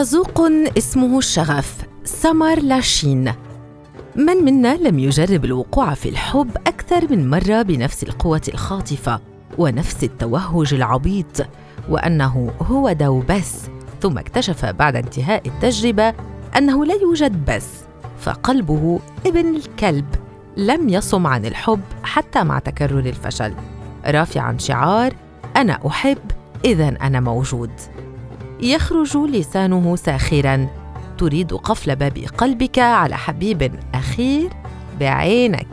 خازوق اسمه الشغف سمر لاشين. من منا لم يجرب الوقوع في الحب أكثر من مرة بنفس القوة الخاطفة ونفس التوهج العبيط وأنه هو ده وبس ثم اكتشف بعد انتهاء التجربة أنه لا يوجد بس فقلبه ابن الكلب. لم يصم عن الحب حتى مع تكرر الفشل. رافعا شعار أنا أحب اذا أنا موجود. يخرج لسانه ساخرا. تريد قفل باب قلبك على حبيب أخير بعينك.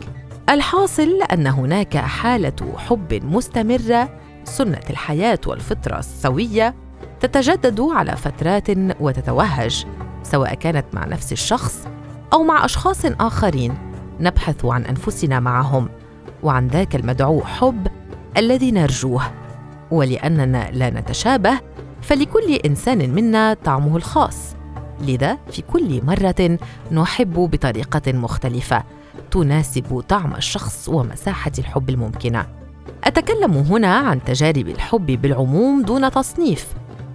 الحاصل أن هناك حالة حب مستمرة. سنة الحياة والفطرة السوية تتجدد على فترات وتتوهج سواء كانت مع نفس الشخص أو مع أشخاص آخرين. نبحث عن أنفسنا معهم وعن ذاك المدعو حب الذي نرجوه. ولأننا لا نتشابه فلكل إنسان منا طعمه الخاص. لذا في كل مرة نحب بطريقة مختلفة تناسب طعم الشخص ومساحة الحب الممكنة. أتكلم هنا عن تجارب الحب بالعموم دون تصنيف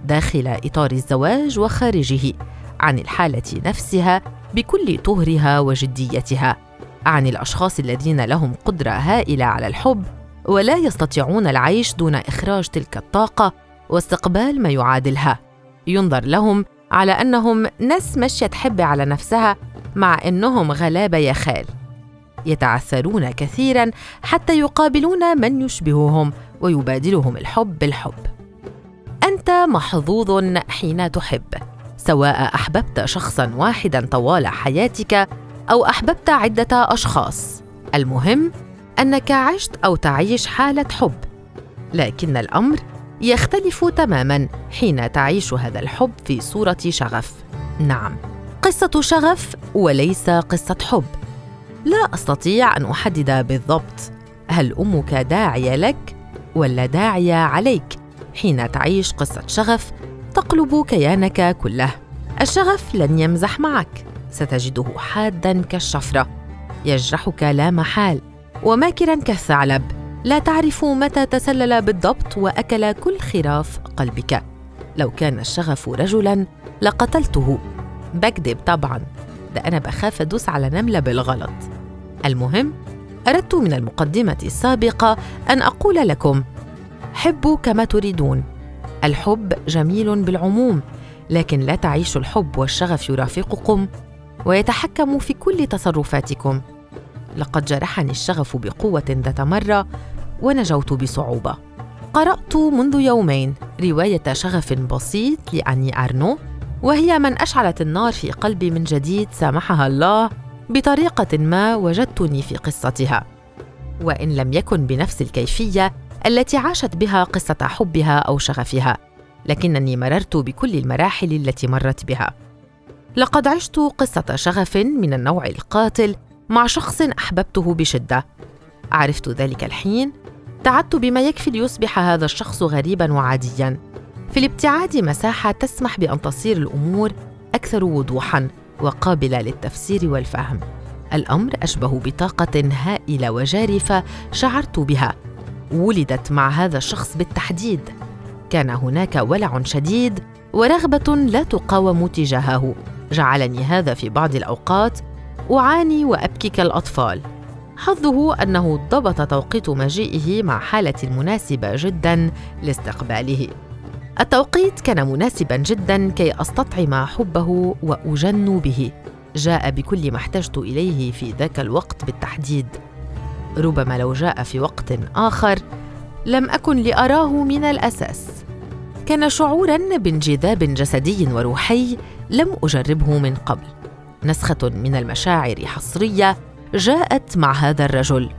داخل إطار الزواج وخارجه عن الحالة نفسها بكل طهرها وجديتها عن الأشخاص الذين لهم قدرة هائلة على الحب ولا يستطيعون العيش دون إخراج تلك الطاقة واستقبال ما يعادلها. ينظر لهم على أنهم ناس ماشية تحب على نفسها مع إنهم غلابة يا خال. يتعثرون كثيرا حتى يقابلون من يشبههم ويبادلهم الحب بالحب. أنت محظوظ حين تحب سواء أحببت شخصا واحدا طوال حياتك أو أحببت عدة أشخاص. المهم أنك عشت أو تعيش حالة حب. لكن الأمر يختلف تماما حين تعيش هذا الحب في صورة شغف. نعم قصة شغف وليس قصة حب. لا أستطيع أن أحدد بالضبط هل أمك داعية لك ولا داعية عليك حين تعيش قصة شغف تقلب كيانك كله. الشغف لن يمزح معك ستجده حادا كالشفرة. يجرحك لا محال وماكرا كالثعلب. لا تعرف متى تسلل بالضبط وأكل كل خراف قلبك. لو كان الشغف رجلا لقتلته. بكذب طبعا. ده أنا بخاف أدوس على نملة بالغلط. المهم أردت من المقدمة السابقة أن أقول لكم حبوا كما تريدون. الحب جميل بالعموم لكن لا تعيشوا الحب والشغف يرافقكم ويتحكم في كل تصرفاتكم. لقد جرحني الشغف بقوة ذات مرة ونجوت بصعوبة. قرأت منذ يومين رواية شغف بسيط لأني أرنو وهي من أشعلت النار في قلبي من جديد سامحها الله بطريقة ما وجدتني في قصتها. وإن لم يكن بنفس الكيفية التي عاشت بها قصة حبها أو شغفها لكنني مررت بكل المراحل التي مرت بها. لقد عشت قصة شغف من النوع القاتل مع شخص أحببته بشدة. عرفت ذلك الحين تعدت بما يكفي ليصبح هذا الشخص غريبا وعاديا. في الابتعاد مساحة تسمح بأن تصير الأمور أكثر وضوحا وقابلة للتفسير والفهم. الأمر أشبه بطاقة هائلة وجارفة شعرت بها. ولدت مع هذا الشخص بالتحديد. كان هناك ولع شديد ورغبة لا تقاوم تجاهه. جعلني هذا في بعض الأوقات أعاني وأبكي كالأطفال. حظه أنه ضبط توقيت مجيئه مع حالة مناسبه جدا لاستقباله. التوقيت كان مناسبا جدا كي أستطعم حبه وأجن به. جاء بكل ما احتجت إليه في ذاك الوقت بالتحديد. ربما لو جاء في وقت آخر لم أكن لأراه من الأساس. كان شعورا بانجذاب جسدي وروحي لم أجربه من قبل. نسخة من المشاعر حصرية جاءت مع هذا الرجل.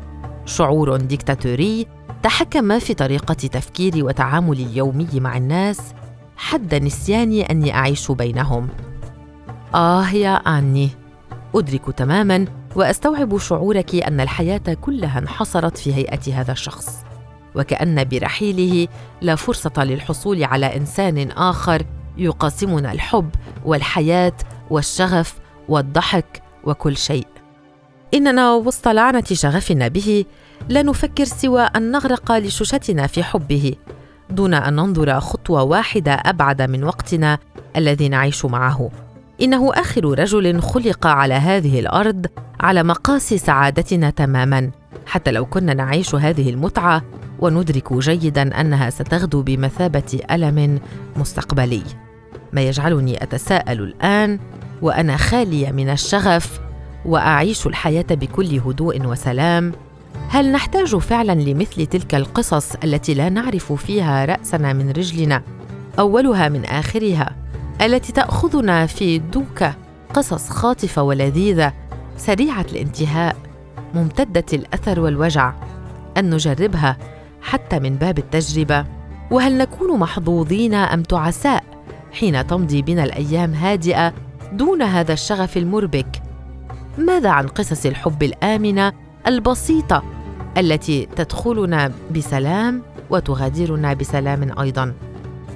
شعور ديكتاتوري تحكم في طريقة تفكيري وتعاملي اليومي مع الناس حد نسياني أني أعيش بينهم. آه يا أني أدرك تماما وأستوعب شعورك أن الحياة كلها انحصرت في هيئة هذا الشخص. وكأن برحيله لا فرصة للحصول على إنسان آخر يقاسمنا الحب والحياة والشغف والضحك وكل شيء. إننا وسط لعنة شغفنا به لا نفكر سوى أن نغرق لشوشتنا في حبه دون أن ننظر خطوة واحدة أبعد من وقتنا الذي نعيش معه. إنه آخر رجل خلق على هذه الأرض على مقاس سعادتنا تماما. حتى لو كنا نعيش هذه المتعة وندرك جيدا أنها ستغدو بمثابة ألم مستقبلي. ما يجعلني أتساءل الآن وأنا خالية من الشغف وأعيش الحياة بكل هدوء وسلام. هل نحتاج فعلا لمثل تلك القصص التي لا نعرف فيها رأسنا من رجلنا؟ أولها من آخرها التي تأخذنا في دوكة قصص خاطفة ولذيذة سريعة الانتهاء ممتدة الأثر والوجع. أن نجربها حتى من باب التجربة. وهل نكون محظوظين أم تعساء حين تمضي بنا الأيام هادئة دون هذا الشغف المربك؟ ماذا عن قصص الحب الآمنة البسيطة التي تدخلنا بسلام وتغادرنا بسلام أيضا؟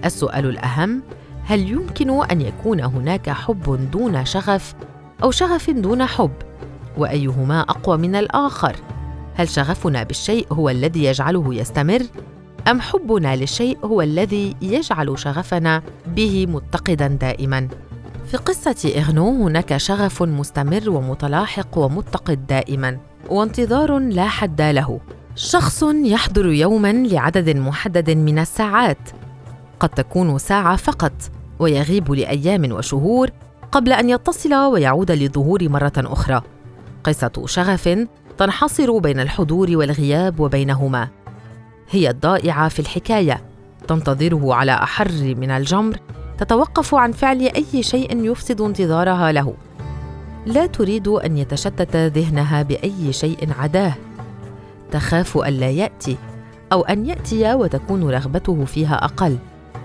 السؤال الأهم هل يمكن أن يكون هناك حب دون شغف أو شغف دون حب؟ وأيهما أقوى من الآخر؟ هل شغفنا بالشيء هو الذي يجعله يستمر؟ أم حبنا للشيء هو الذي يجعل شغفنا به متقدا دائما؟ في قصة إغنو هناك شغف مستمر ومتلاحق ومتقد دائما وانتظار لا حد له. شخص يحضر يوما لعدد محدد من الساعات. قد تكون ساعة فقط ويغيب لأيام وشهور قبل أن يتصل ويعود للظهور مرة أخرى. قصة شغف تنحصر بين الحضور والغياب وبينهما. هي الضائعة في الحكاية تنتظره على أحر من الجمر تتوقف عن فعل أي شيء يفسد انتظارها له. لا تريد أن يتشتت ذهنها بأي شيء عداه. تخاف الا يأتي أو أن يأتي وتكون رغبته فيها أقل.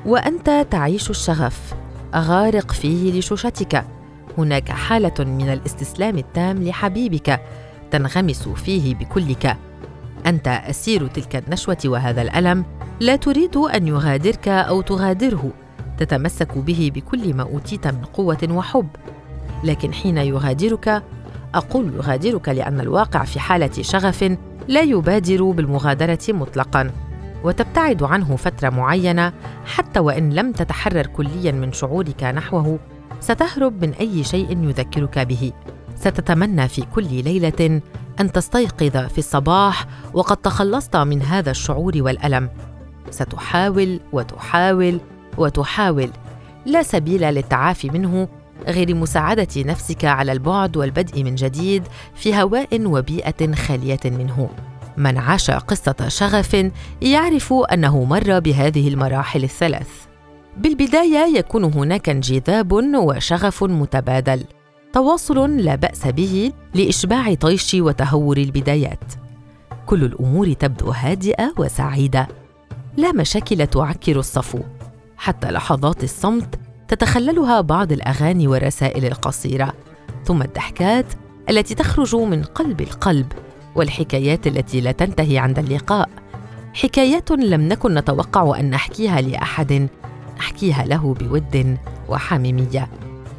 وأنت تعيش الشغف. غارق فيه لشوشتك. هناك حالة من الاستسلام التام لحبيبك تنغمس فيه بكلك. أنت أسير تلك النشوة وهذا الألم. لا تريد أن يغادرك أو تغادره. تتمسك به بكل ما أوتيت من قوة وحب. لكن حين يغادرك أقول يغادرك لأن الواقع في حالة شغف لا يبادر بالمغادرة مطلقا وتبتعد عنه فترة معينة حتى وإن لم تتحرر كليا من شعورك نحوه ستهرب من أي شيء يذكرك به. ستتمنى في كل ليلة أن تستيقظ في الصباح وقد تخلصت من هذا الشعور والألم. ستحاول وتحاول وتحاول. لا سبيل للتعافي منه غير مساعدة نفسك على البعد والبدء من جديد في هواء وبيئة خالية منه. من عاش قصة شغف يعرف أنه مر بهذه المراحل الثلاث. بالبداية يكون هناك انجذاب وشغف متبادل. تواصل لا بأس به لإشباع طيش وتهور البدايات. كل الأمور تبدو هادئة وسعيدة. لا مشاكل تعكر الصفو. حتى لحظات الصمت تتخللها بعض الأغاني والرسائل القصيرة ثم الضحكات التي تخرج من قلب القلب والحكايات التي لا تنتهي عند اللقاء. حكايات لم نكن نتوقع أن نحكيها لأحد نحكيها له بود وحميمية.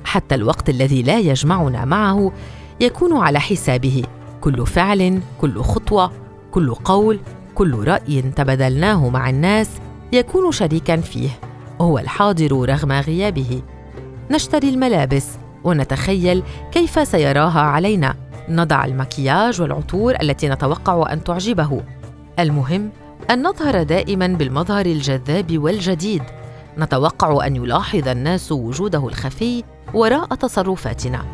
حتى الوقت الذي لا يجمعنا معه يكون على حسابه. كل فعل كل خطوة كل قول كل رأي تبادلناه مع الناس يكون شريكا فيه. هو الحاضر رغم غيابه. نشتري الملابس ونتخيل كيف سيراها علينا. نضع المكياج والعطور التي نتوقع أن تعجبه. المهم أن نظهر دائما بالمظهر الجذاب والجديد. نتوقع أن يلاحظ الناس وجوده الخفي وراء تصرفاتنا.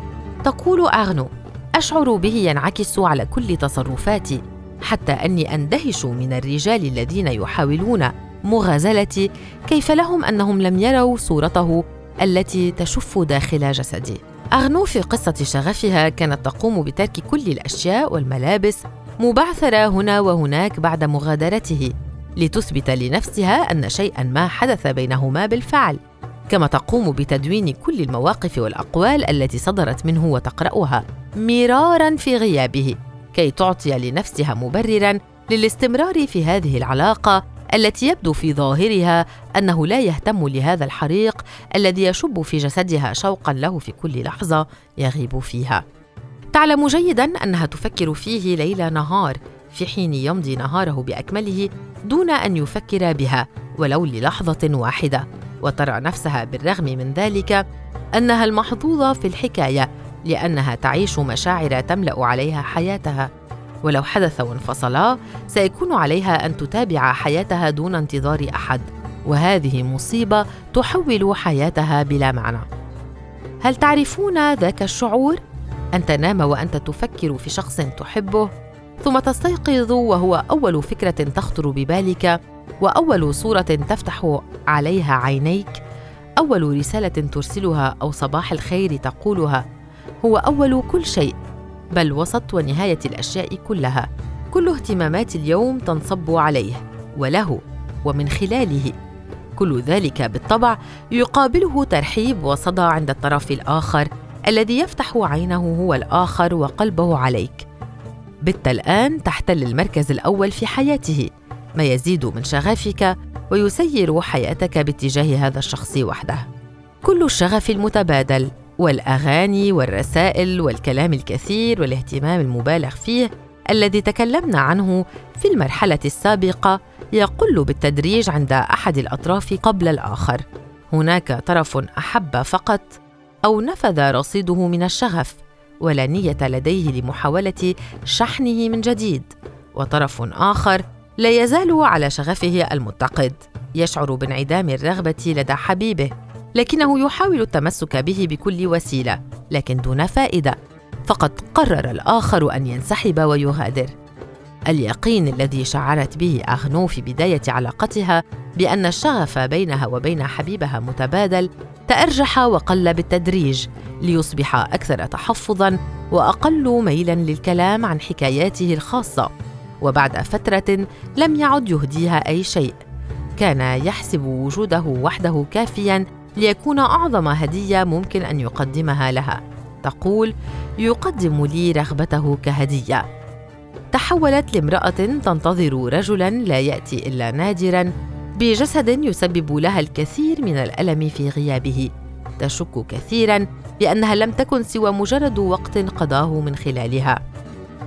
تقول أغنو أشعر به ينعكس على كل تصرفاتي حتى أني أندهش من الرجال الذين يحاولون مغازلتي كيف لهم أنهم لم يروا صورته التي تشف داخل جسدي أغنو في قصة شغفها كانت تقوم بترك كل الأشياء والملابس مبعثرة هنا وهناك بعد مغادرته لتثبت لنفسها أن شيئا ما حدث بينهما بالفعل كما تقوم بتدوين كل المواقف والأقوال التي صدرت منه وتقرأها. مرارا في غيابه كي تعطي لنفسها مبررا للاستمرار في هذه العلاقة التي يبدو في ظاهرها أنه لا يهتم لهذا الحريق الذي يشب في جسدها شوقا له في كل لحظة يغيب فيها. تعلم جيدا أنها تفكر فيه ليل نهار في حين يمضي نهاره بأكمله دون أن يفكر بها ولو للحظة واحدة. وترى نفسها بالرغم من ذلك أنها المحظوظة في الحكاية لأنها تعيش مشاعر تملأ عليها حياتها. ولو حدث وانفصلا سيكون عليها أن تتابع حياتها دون انتظار أحد وهذه مصيبة تحول حياتها بلا معنى. هل تعرفون ذاك الشعور؟ أن تنام وأنت تفكر في شخص تحبه ثم تستيقظ وهو أول فكرة تخطر ببالك وأول صورة تفتح عليها عينيك أول رسالة ترسلها أو صباح الخير تقولها هو أول كل شيء. بل وسط ونهاية الأشياء كلها. كل اهتمامات اليوم تنصب عليه وله ومن خلاله. كل ذلك بالطبع يقابله ترحيب وصدى عند الطرف الآخر الذي يفتح عينه هو الآخر وقلبه عليك. بت الآن تحتل المركز الأول في حياته. ما يزيد من شغفك ويسير حياتك باتجاه هذا الشخص وحده. كل الشغف المتبادل. والأغاني والرسائل والكلام الكثير والاهتمام المبالغ فيه الذي تكلمنا عنه في المرحلة السابقة يقل بالتدريج عند أحد الأطراف قبل الآخر. هناك طرف أحب فقط أو نفذ رصيده من الشغف ولا نية لديه لمحاولة شحنه من جديد. وطرف آخر لا يزال على شغفه المتقد يشعر بانعدام الرغبة لدى حبيبه. لكنه يحاول التمسك به بكل وسيلة لكن دون فائدة. فقد قرر الآخر أن ينسحب ويغادر اليقين الذي شعرت به اغنو في بداية علاقتها بأن الشغف بينها وبين حبيبها متبادل تأرجح وقل بالتدريج ليصبح أكثر تحفظا وأقل ميلا للكلام عن حكاياته الخاصة. وبعد فترة لم يعد يهديها أي شيء. كان يحسب وجوده وحده كافيا ليكون أعظم هدية ممكن أن يقدمها لها. تقول يقدم لي رغبته كهدية. تحولت لامرأة تنتظر رجلا لا يأتي إلا نادرا بجسد يسبب لها الكثير من الألم في غيابه. تشك كثيرا بأنها لم تكن سوى مجرد وقت قضاه من خلالها.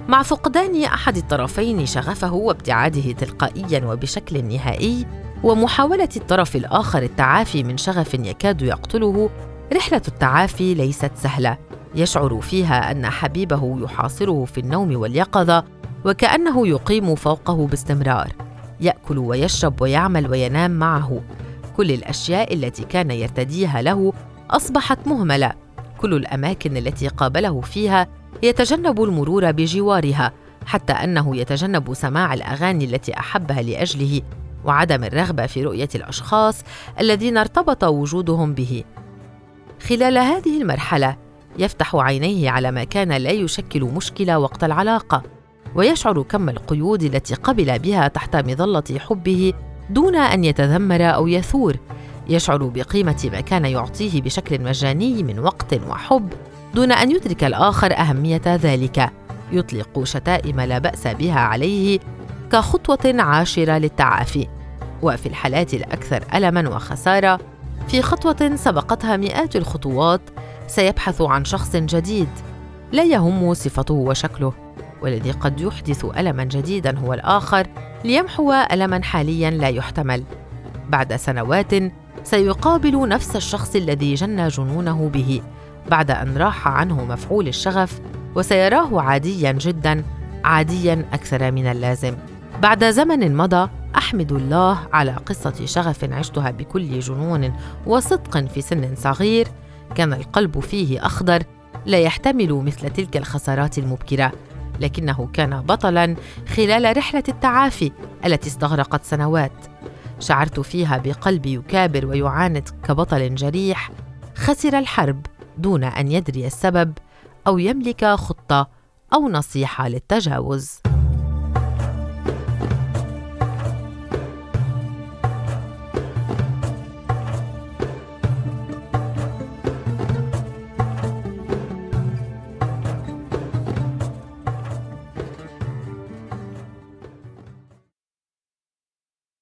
مع فقدان أحد الطرفين شغفه وابتعاده تلقائيا وبشكل نهائي ومحاولة الطرف الآخر التعافي من شغف يكاد يقتله رحلة التعافي ليست سهلة. يشعر فيها أن حبيبه يحاصره في النوم واليقظة وكأنه يقيم فوقه باستمرار. يأكل ويشرب ويعمل وينام معه. كل الأشياء التي كان يرتديها له أصبحت مهملة. كل الأماكن التي قابله فيها يتجنب المرور بجوارها حتى أنه يتجنب سماع الأغاني التي أحبها لأجله. وعدم الرغبة في رؤية الأشخاص الذين ارتبط وجودهم به. خلال هذه المرحلة يفتح عينيه على ما كان لا يشكل مشكلة وقت العلاقة ويشعر كم القيود التي قبل بها تحت مظلة حبه دون أن يتذمر أو يثور. يشعر بقيمة ما كان يعطيه بشكل مجاني من وقت وحب دون أن يدرك الآخر أهمية ذلك. يطلق شتائم لا بأس بها عليه كخطوة عاشرة للتعافي. وفي الحالات الأكثر ألما وخسارة في خطوة سبقتها مئات الخطوات سيبحث عن شخص جديد لا يهم صفته وشكله والذي قد يحدث ألما جديدا هو الآخر ليمحو ألما حاليا لا يحتمل. بعد سنوات سيقابل نفس الشخص الذي جن جنونه به بعد أن راح عنه مفعول الشغف وسيراه عاديا جدا عاديا أكثر من اللازم. بعد زمن مضى احمد الله على قصة شغف عشتها بكل جنون وصدق في سن صغير. كان القلب فيه أخضر لا يحتمل مثل تلك الخسارات المبكرة لكنه كان بطلا خلال رحلة التعافي التي استغرقت سنوات. شعرت فيها بقلبي يكابر ويعاند كبطل جريح. خسر الحرب دون أن يدري السبب أو يملك خطة أو نصيحة للتجاوز.